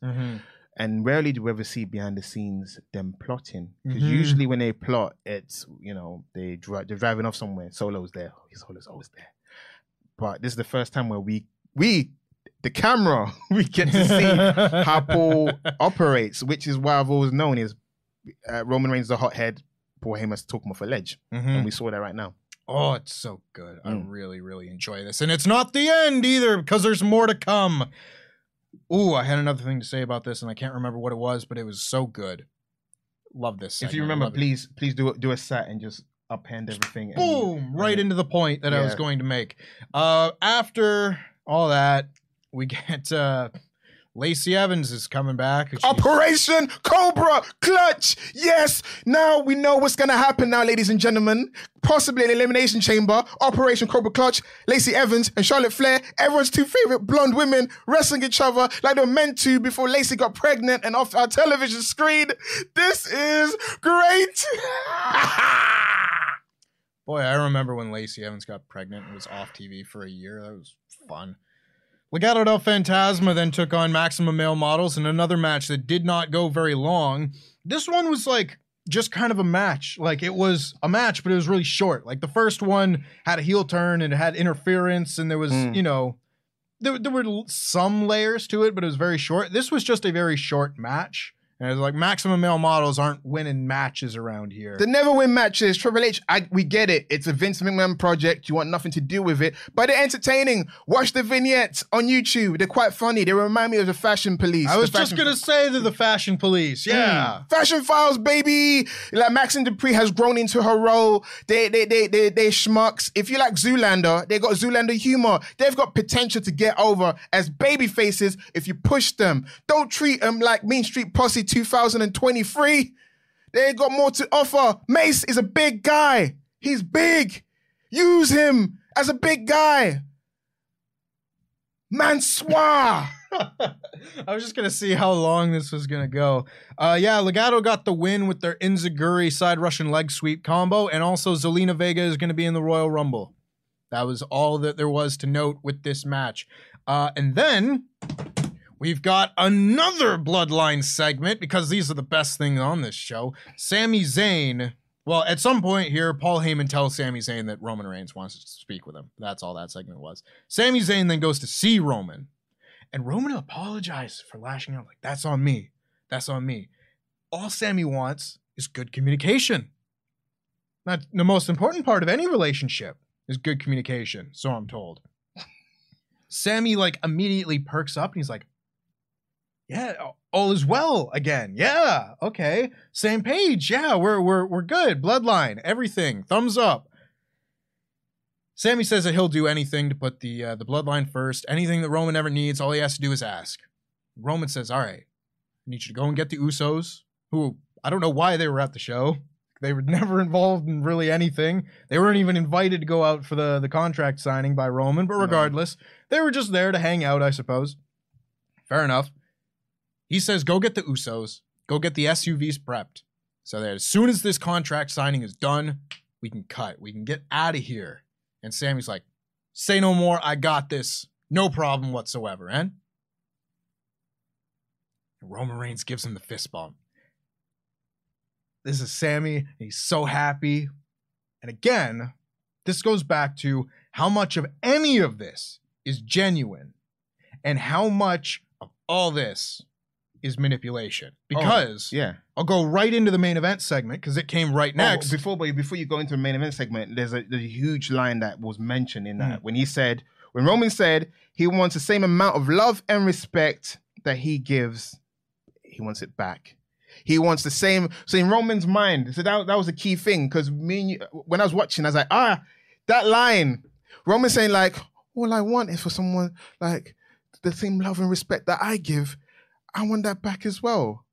S2: And rarely do we ever see behind the scenes them plotting. Because
S1: Mhm.
S2: usually when they plot, it's you know they dri- they're driving off somewhere. Solo's there. Solo's always there. But this is the first time where we we the camera we get to see how Paul operates, which is why I've always known is uh, Roman Reigns is a hothead. Paul Heyman's him off a ledge,
S1: Mhm.
S2: and we saw that right now.
S1: Oh, it's so good. I
S2: Mm.
S1: really, really enjoy this. And it's not the end either because there's more to come. Ooh, I had another thing to say about this and I can't remember what it was, but it was so good. Love this.
S2: if you remember,
S1: Love it.
S2: please please do do a set and just upend everything. and-
S1: boom right into the point that i was going to make uh after all that we get uh lacey evans is coming back she's-
S2: Operation Cobra Clutch. Yes. Now we know what's going to happen now, ladies and gentlemen. Possibly an elimination chamber. Operation Cobra Clutch. Lacey Evans and Charlotte Flair, everyone's two favorite blonde women, wrestling each other like they were meant to before Lacey got pregnant and off our television screen. This is great.
S1: boy i remember when lacey evans got pregnant and was off tv for a year that was fun Legado del Fantasma then took on Maximum Male Models in another match that did not go very long. This one was like just kind of a match. Like it was a match, but it was really short. Like the first one had a heel turn and it had interference, and there was,
S2: Mm.
S1: you know, there, there were some layers to it, but it was very short. This was just a very short match. And it was like Maximum Male Models aren't winning matches around here.
S2: They never win matches. Triple H, I, we get it. It's a Vince McMahon project. You want nothing to do with it, but they're entertaining. Watch the vignettes on YouTube. They're quite funny. They remind me of the Fashion Police.
S1: I was just gonna say they're the fashion police. Yeah.
S2: Mm. Fashion Files, baby. Like Maxxine Dupri has grown into her role. They they they they they schmucks. If you like Zoolander, they got Zoolander humor. They've got potential to get over as baby faces if you push them. Don't treat them like Mean Street Posse 2023. They got more to offer. Mace is a big guy. He's big. Use him as a big guy. Mansoir.
S1: I was just gonna see how long this was gonna go. Uh, yeah, Legado got the win with their enzuigiri side Russian leg sweep combo, and also Zelina Vega is gonna be in the Royal Rumble. That was all that there was to note with this match. Uh, and then we've got another Bloodline segment because these are the best things on this show. Sami Zayn. Well, at some point here, Paul Heyman tells Sami Zayn that Roman Reigns wants to speak with him. That's all that segment was. Sami Zayn then goes to see Roman. And Roman apologizes for lashing out. Like, that's on me. That's on me. All Sami wants is good communication. Not the most important part of any relationship is good communication, so I'm told. Sami like immediately perks up and he's like, Yeah, all is well again. Yeah, okay. Same page. Yeah, we're we're we're good. Bloodline, everything. Thumbs up. Sami says that he'll do anything to put the uh, the bloodline first. Anything that Roman ever needs, all he has to do is ask. Roman says, "All right, I need you to go and get the Usos, who I don't know why they were at the show They were never involved in really anything. They weren't even invited to go out for the, the contract signing by Roman, but regardless, they were just there to hang out, I suppose. Fair enough. He says, go get the Usos, go get the SUVs prepped. So that as soon as this contract signing is done, we can cut. We can get out of here. And Sami's like, say no more. I got this. No problem whatsoever. And Roman Reigns gives him the fist bump. This is Sami. He's so happy. And again, this goes back to how much of any of this is genuine and how much of all this is manipulation. Because
S2: Yeah.
S1: I'll go right into the main event segment because it came right next.
S2: Oh, before, but before you go into the main event segment, there's a, there's a huge line that was mentioned in that when he said, when Roman said he wants the same amount of love and respect that he gives, he wants it back. He wants the same. So in Roman's mind, so that, that was a key thing because me and you, when I was watching, I was like, ah, that line. Roman saying like, all I want is for someone like the same love and respect that I give. I want that back as well.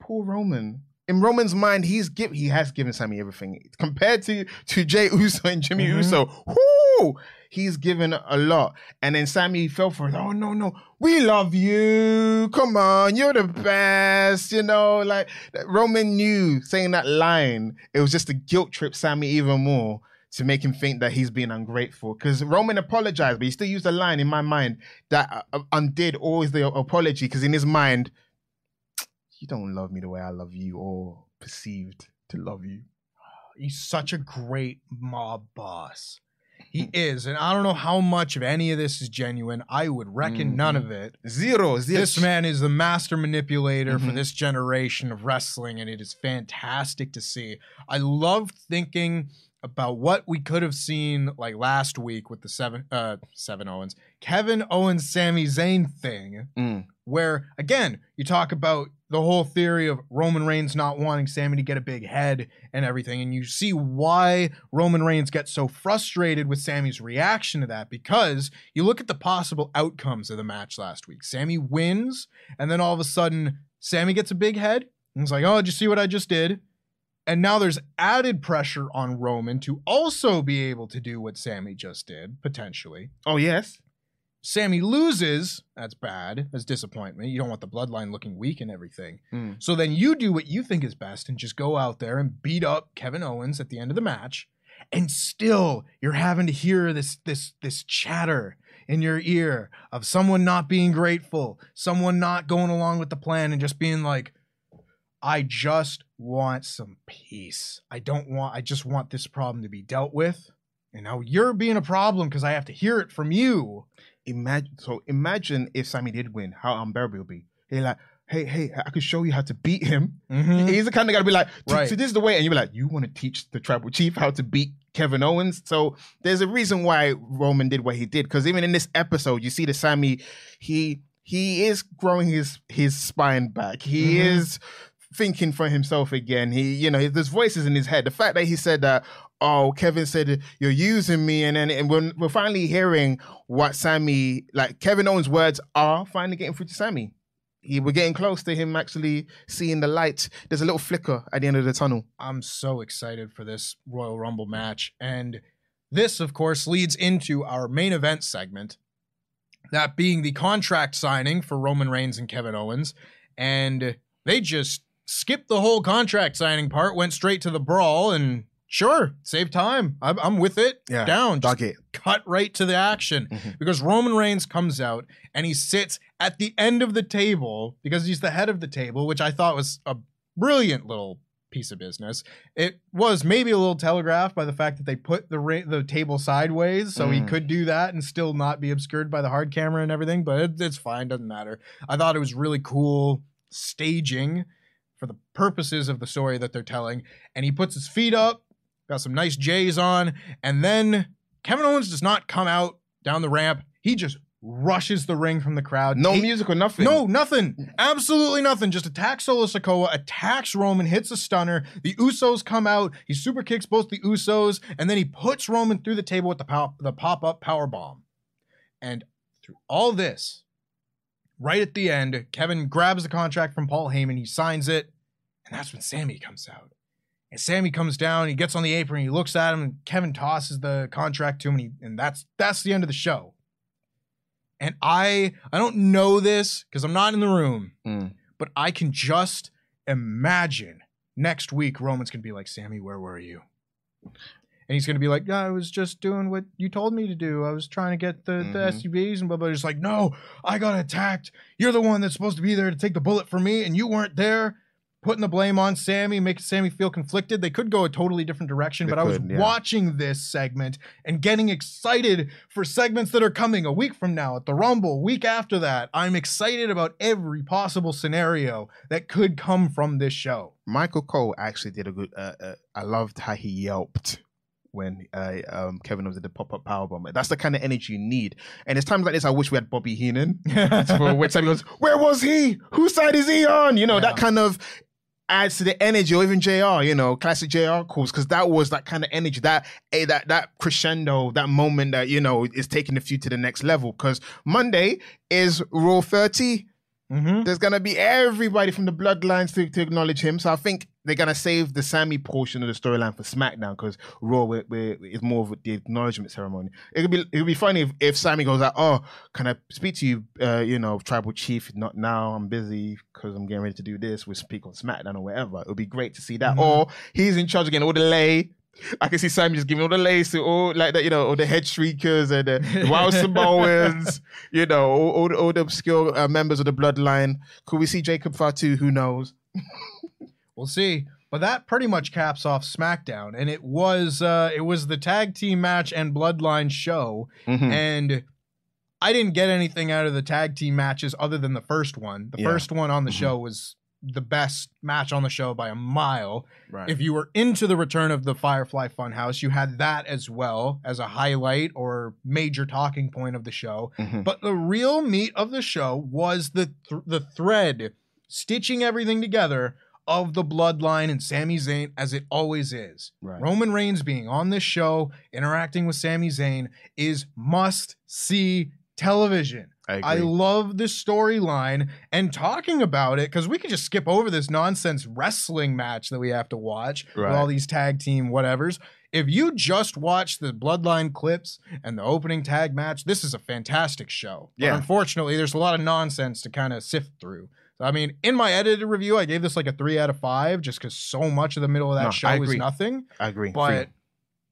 S2: Poor Roman. In Roman's mind, he's give he has given Sami everything compared to to Jey Uso and Jimmy
S1: Mhm.
S2: Uso. Whoo, he's given a lot, and then Sami fell for it. Oh no, no, we love you. Come on, you're the best. You know, like Roman knew saying that line. It was just a guilt trip Sami even more to make him think that he's being ungrateful. Because Roman apologized, but he still used a line in my mind that uh, undid always the apology. Because in his mind, you don't love me the way I love you, or perceived to love you.
S1: He's such a great mob boss. He is. And I don't know how much of any of this is genuine. I would reckon none of it.
S2: Zero, zero.
S1: This man is the master manipulator for
S2: Mhm.
S1: this generation of wrestling, and it is fantastic to see. I love thinking about what we could have seen like last week with the seven uh seven Owens, Kevin Owens, Sami Zayn thing,
S2: Mm.
S1: where again you talk about the whole theory of Roman Reigns not wanting Sami to get a big head and everything, and you see why Roman Reigns gets so frustrated with Sami's reaction to that because you look at the possible outcomes of the match last week. Sami wins, and then all of a sudden Sami gets a big head, and it's like, oh, did you see what I just did? And now there's added pressure on Roman to also be able to do what Sami just did, potentially.
S2: Oh yes.
S1: Sami loses, that's bad, that's disappointment. You don't want the bloodline looking weak and everything.
S2: Mm.
S1: So then you do what you think is best and just go out there and beat up Kevin Owens at the end of the match. And still you're having to hear this this this chatter in your ear of someone not being grateful, someone not going along with the plan and just being like I just want some peace. I don't want I just want this problem to be dealt with. And now you're being a problem because I have to hear it from you.
S2: Imagine. So imagine if Sami did win, how unbearable it would be. He like, hey, hey, I could show you how to beat him.
S1: Mhm.
S2: He's the kind of guy to be like, "So-
S1: Right.
S2: so this is the way, and you'll be like, you want to teach the tribal chief how to beat Kevin Owens? So there's a reason why Roman did what he did, because even in this episode, you see the Sami, he he is growing his his spine back. He
S1: Mhm.
S2: is thinking for himself again. He, you know, there's voices in his head. The fact that he said that, oh, Kevin said you're using me, and then and we're, we're finally hearing what Sami, like Kevin Owens' words are finally getting through to Sami. He, we're getting close to him actually seeing the light. There's a little flicker at the end of the tunnel.
S1: I'm so excited for this Royal Rumble match. And this, of course, leads into our main event segment, that being the contract signing for Roman Reigns and Kevin Owens. And they just skipped the whole contract signing part, went straight to the brawl, and sure, save time. I'm, I'm with it.
S2: Yeah,
S1: Down. Just
S2: it.
S1: cut right to the action
S2: Mhm.
S1: because Roman Reigns comes out and he sits at the end of the table because he's the head of the table, which I thought was a brilliant little piece of business. It was maybe a little telegraphed by the fact that they put the ra- the table sideways, so he
S2: Mm.
S1: could do that and still not be obscured by the hard camera and everything. But it, it's fine, doesn't matter. I thought it was really cool staging for the purposes of the story that they're telling. And he puts his feet up, got some nice J's on, and then Kevin Owens does not come out down the ramp. He just rushes the ring from the crowd.
S2: No
S1: He-
S2: music or nothing.
S1: no, nothing. Absolutely nothing. Just attacks Solo Sikoa, attacks Roman, hits a stunner. The Usos come out. He super kicks both the Usos, and then he puts Roman through the table with the pop the pop up power bomb. And through all this, right at the end, Kevin grabs the contract from Paul Heyman. He signs it, and that's when Sami comes out. And Sami comes down, he gets on the apron, he looks at him, and Kevin tosses the contract to him, and, he, and that's that's the end of the show. And I I don't know this because I'm not in the room,
S2: Mm.
S1: but I can just imagine next week Roman's gonna be like, Sami, where were you? And he's gonna be like, yeah, I was just doing what you told me to do. I was trying to get the, the
S2: Mhm.
S1: SUVs and blah blah. Just like, no, I got attacked. You're the one that's supposed to be there to take the bullet for me, and you weren't there. Putting the blame on Sami, making Sami feel conflicted. They could go a totally different direction,
S2: They
S1: but I was
S2: yeah.
S1: watching this segment and getting excited for segments that are coming a week from now at the Rumble, week after that. I'm excited about every possible scenario that could come from this show.
S2: Michael Cole actually did a good. Uh, uh, I loved how he yelped when uh, um, Kevin was at the pop up power bomb. That's the kind of energy you need. And it's times like this I wish we had Bobby Heenan. for when somebody goes, "Where was he? Whose side is he on?" You know that kind of adds to the energy, or even Jr. You know, classic Jr. calls because that was that kind of energy, that eh, that that crescendo, that moment that you know is taking the feud to the next level. Because Monday is Raw 30
S1: Mm-hmm.
S2: there's gonna be everybody from the bloodlines to, to acknowledge him. So I think they're gonna save the Sami portion of the storyline for SmackDown because Raw we we is more of the acknowledgement ceremony. It could be it would be funny if, if Sami goes out, oh, can I speak to you? Uh, you know, tribal chief. Not now. I'm busy because I'm getting ready to do this. We'll speak on SmackDown or whatever. It would be great to see that. Or he's in charge again. All the lay. I can see Sami just giving all the lace to all like that, you know, all the Headshrinkers and the, the wild Samoans, you know, all, all, the, all the obscure uh, members of the bloodline. Could we see Jacob Fatu? Who knows?
S1: We'll see. But that pretty much caps off SmackDown, and it was uh, it was the tag team match and Bloodline show,
S2: Mhm.
S1: and I didn't get anything out of the tag team matches other than the first one. The
S2: Yeah.
S1: first one on the
S2: Mhm.
S1: show was the best match on the show by a mile.
S2: Right.
S1: If you were into the return of the Firefly Funhouse, you had that as well as a highlight or major talking point of the show.
S2: Mhm.
S1: But the real meat of the show was the th- the thread stitching everything together of the bloodline and Sami Zayn as it always is.
S2: Right.
S1: Roman Reigns being on this show, interacting with Sami Zayn is must see television.
S2: I
S1: I love this storyline and talking about it because we could just skip over this nonsense wrestling match that we have to watch with all these tag team whatevers. If you just watch the Bloodline clips and the opening tag match, this is a fantastic show. But
S2: Yeah.
S1: unfortunately, there's a lot of nonsense to kind of sift through. I mean, in my edited review, I gave this like a three out of five just because so much of the middle of that
S2: No,
S1: show is nothing.
S2: I agree.
S1: But
S2: Free.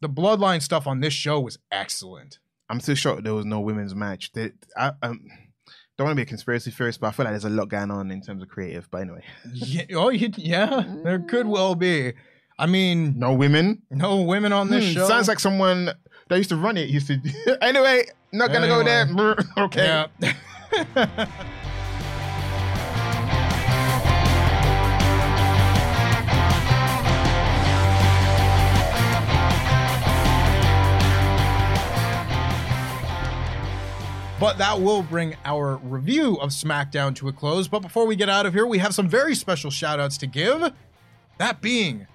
S1: the Bloodline stuff on this show was excellent.
S2: I'm still shocked there was no women's match. They, I um, don't want to be a conspiracy theorist, but I feel like there's a lot going on in terms of creative. But anyway,
S1: yeah, oh, yeah, there could well be. I mean,
S2: no women.
S1: no women on this
S2: Hmm,
S1: show.
S2: Sounds like someone that used to run it used to. anyway, not gonna go there. okay.
S1: Yeah. But that will bring our review of SmackDown to a close. But before we get out of here, we have some very special shout outs to give. That being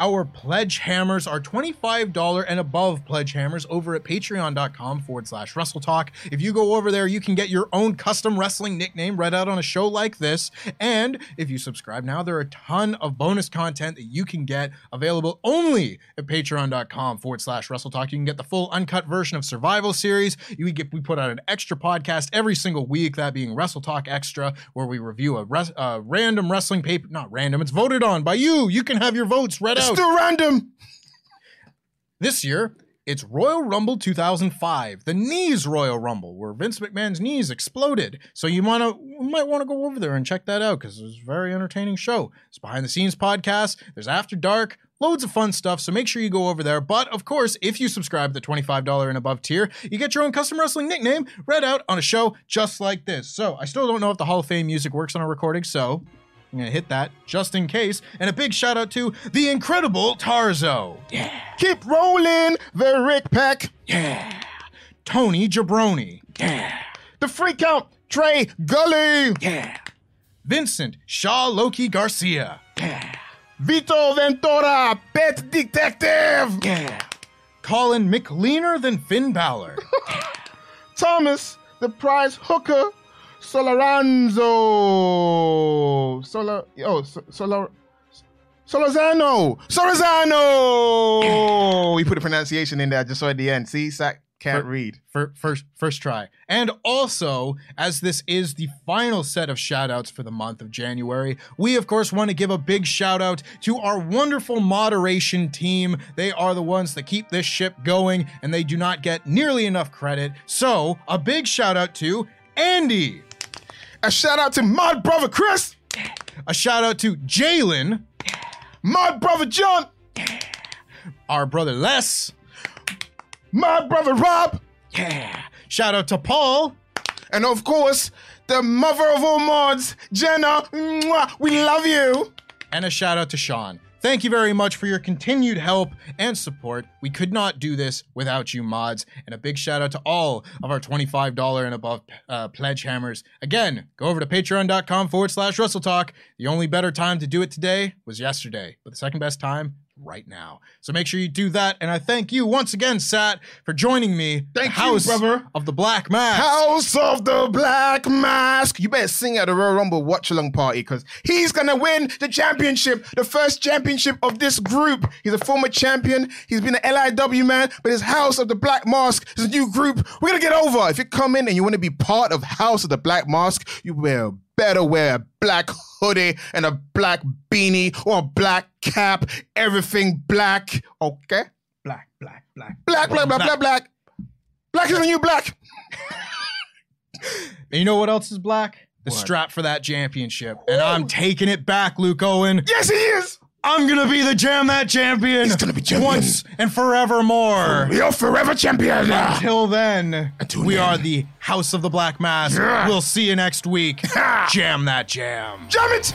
S1: our pledge hammers are $25 and above pledge hammers over at patreon.com forward slash wrestle talk. If you go over there, you can get your own custom wrestling nickname read out on a show like this. And if you subscribe now, there are a ton of bonus content that you can get available only at patreon.com forward slash wrestle talk. You can get the full uncut version of Survivor Series. You get we put out an extra podcast every single week, that being Wrestle Talk Extra, where we review a res- uh, random wrestling paper. Not random, it's voted on by you. You can have your votes read out.
S2: Still random.
S1: This year, it's Royal Rumble 2005, the knees Royal Rumble, where Vince McMahon's knees exploded. So you wanna, you might want to go over there and check that out because it's a very entertaining show. It's behind the scenes podcast. There's After Dark. Loads of fun stuff, so make sure you go over there. But of course, if you subscribe to the $25 and above tier, you get your own custom wrestling nickname read out on a show just like this. So I still don't know if the Hall of Fame music works on a recording, so I'm gonna hit that just in case. And a big shout out to the incredible Tarzo. Yeah.
S2: Keep rolling, the Rick Pack.
S1: Yeah. Tony Jabroni. Yeah.
S2: The freak out, Trey Gully.
S1: Yeah. Vincent Shaw Loki Garcia. Yeah.
S2: Vito Ventura, Pet Detective.
S1: Yeah. Colin McLeaner than Finn Balor.
S2: Thomas, the prize hooker, Solaranzo. Solar, oh, So- Solar, Solozano! Solozano! we put a pronunciation in there. I just saw at the end. See, Sack can't read.
S1: Fir- first first try. And also, as this is the final set of shout outs for the month of January, we of course want to give a big shout out to our wonderful moderation team. They are the ones that keep this ship going and they do not get nearly enough credit. So, a big shout out to Andy.
S2: A shout out to my brother Chris,
S1: A shout out to Jalen,
S2: my brother John,
S1: our brother Les.
S2: my brother Rob,
S1: Yeah. Shout out to Paul.
S2: and of course, the mother of all mods, Jenna. Mwah, we love you.
S1: and a shout out to Sean. Thank you very much for your continued help and support. We could not do this without you, mods. And a big shout out to all of our $25 and above uh, pledge hammers. Again, go over to patreon.com forward slash Wrestle Talk. The only better time to do it today was yesterday, but the second best time, right now. So make sure you do that. And I thank you once again, Sat, for joining me.
S2: Thank you,
S1: House
S2: brother.
S1: of the Black Mask.
S2: House of the Black Mask. You better sing at the Royal Rumble watch along party because he's gonna win the championship, the first championship of this group. He's a former champion. He's been an LIW man, but his House of the Black Mask is a new group. We're gonna get over. If you come in and you want to be part of House of the Black Mask, you wear better wear a black hoodie and a black beanie or a black cap, everything black. Okay?
S1: Black, black, black.
S2: Black, black, black, black, black. Black is the new black.
S1: And you know what else is black? The strap for that championship. And I'm taking it back, Luke Owen.
S2: Yes, he is.
S1: I'm gonna be the Jam That Champion.
S2: He's gonna be champion.
S1: once and forevermore.
S2: You're forever champion.
S1: Until then,
S2: Until
S1: we
S2: then.
S1: are the House of the Black Mask.
S2: Yeah.
S1: We'll see you next week. jam that jam.
S2: Jam it.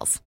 S3: details.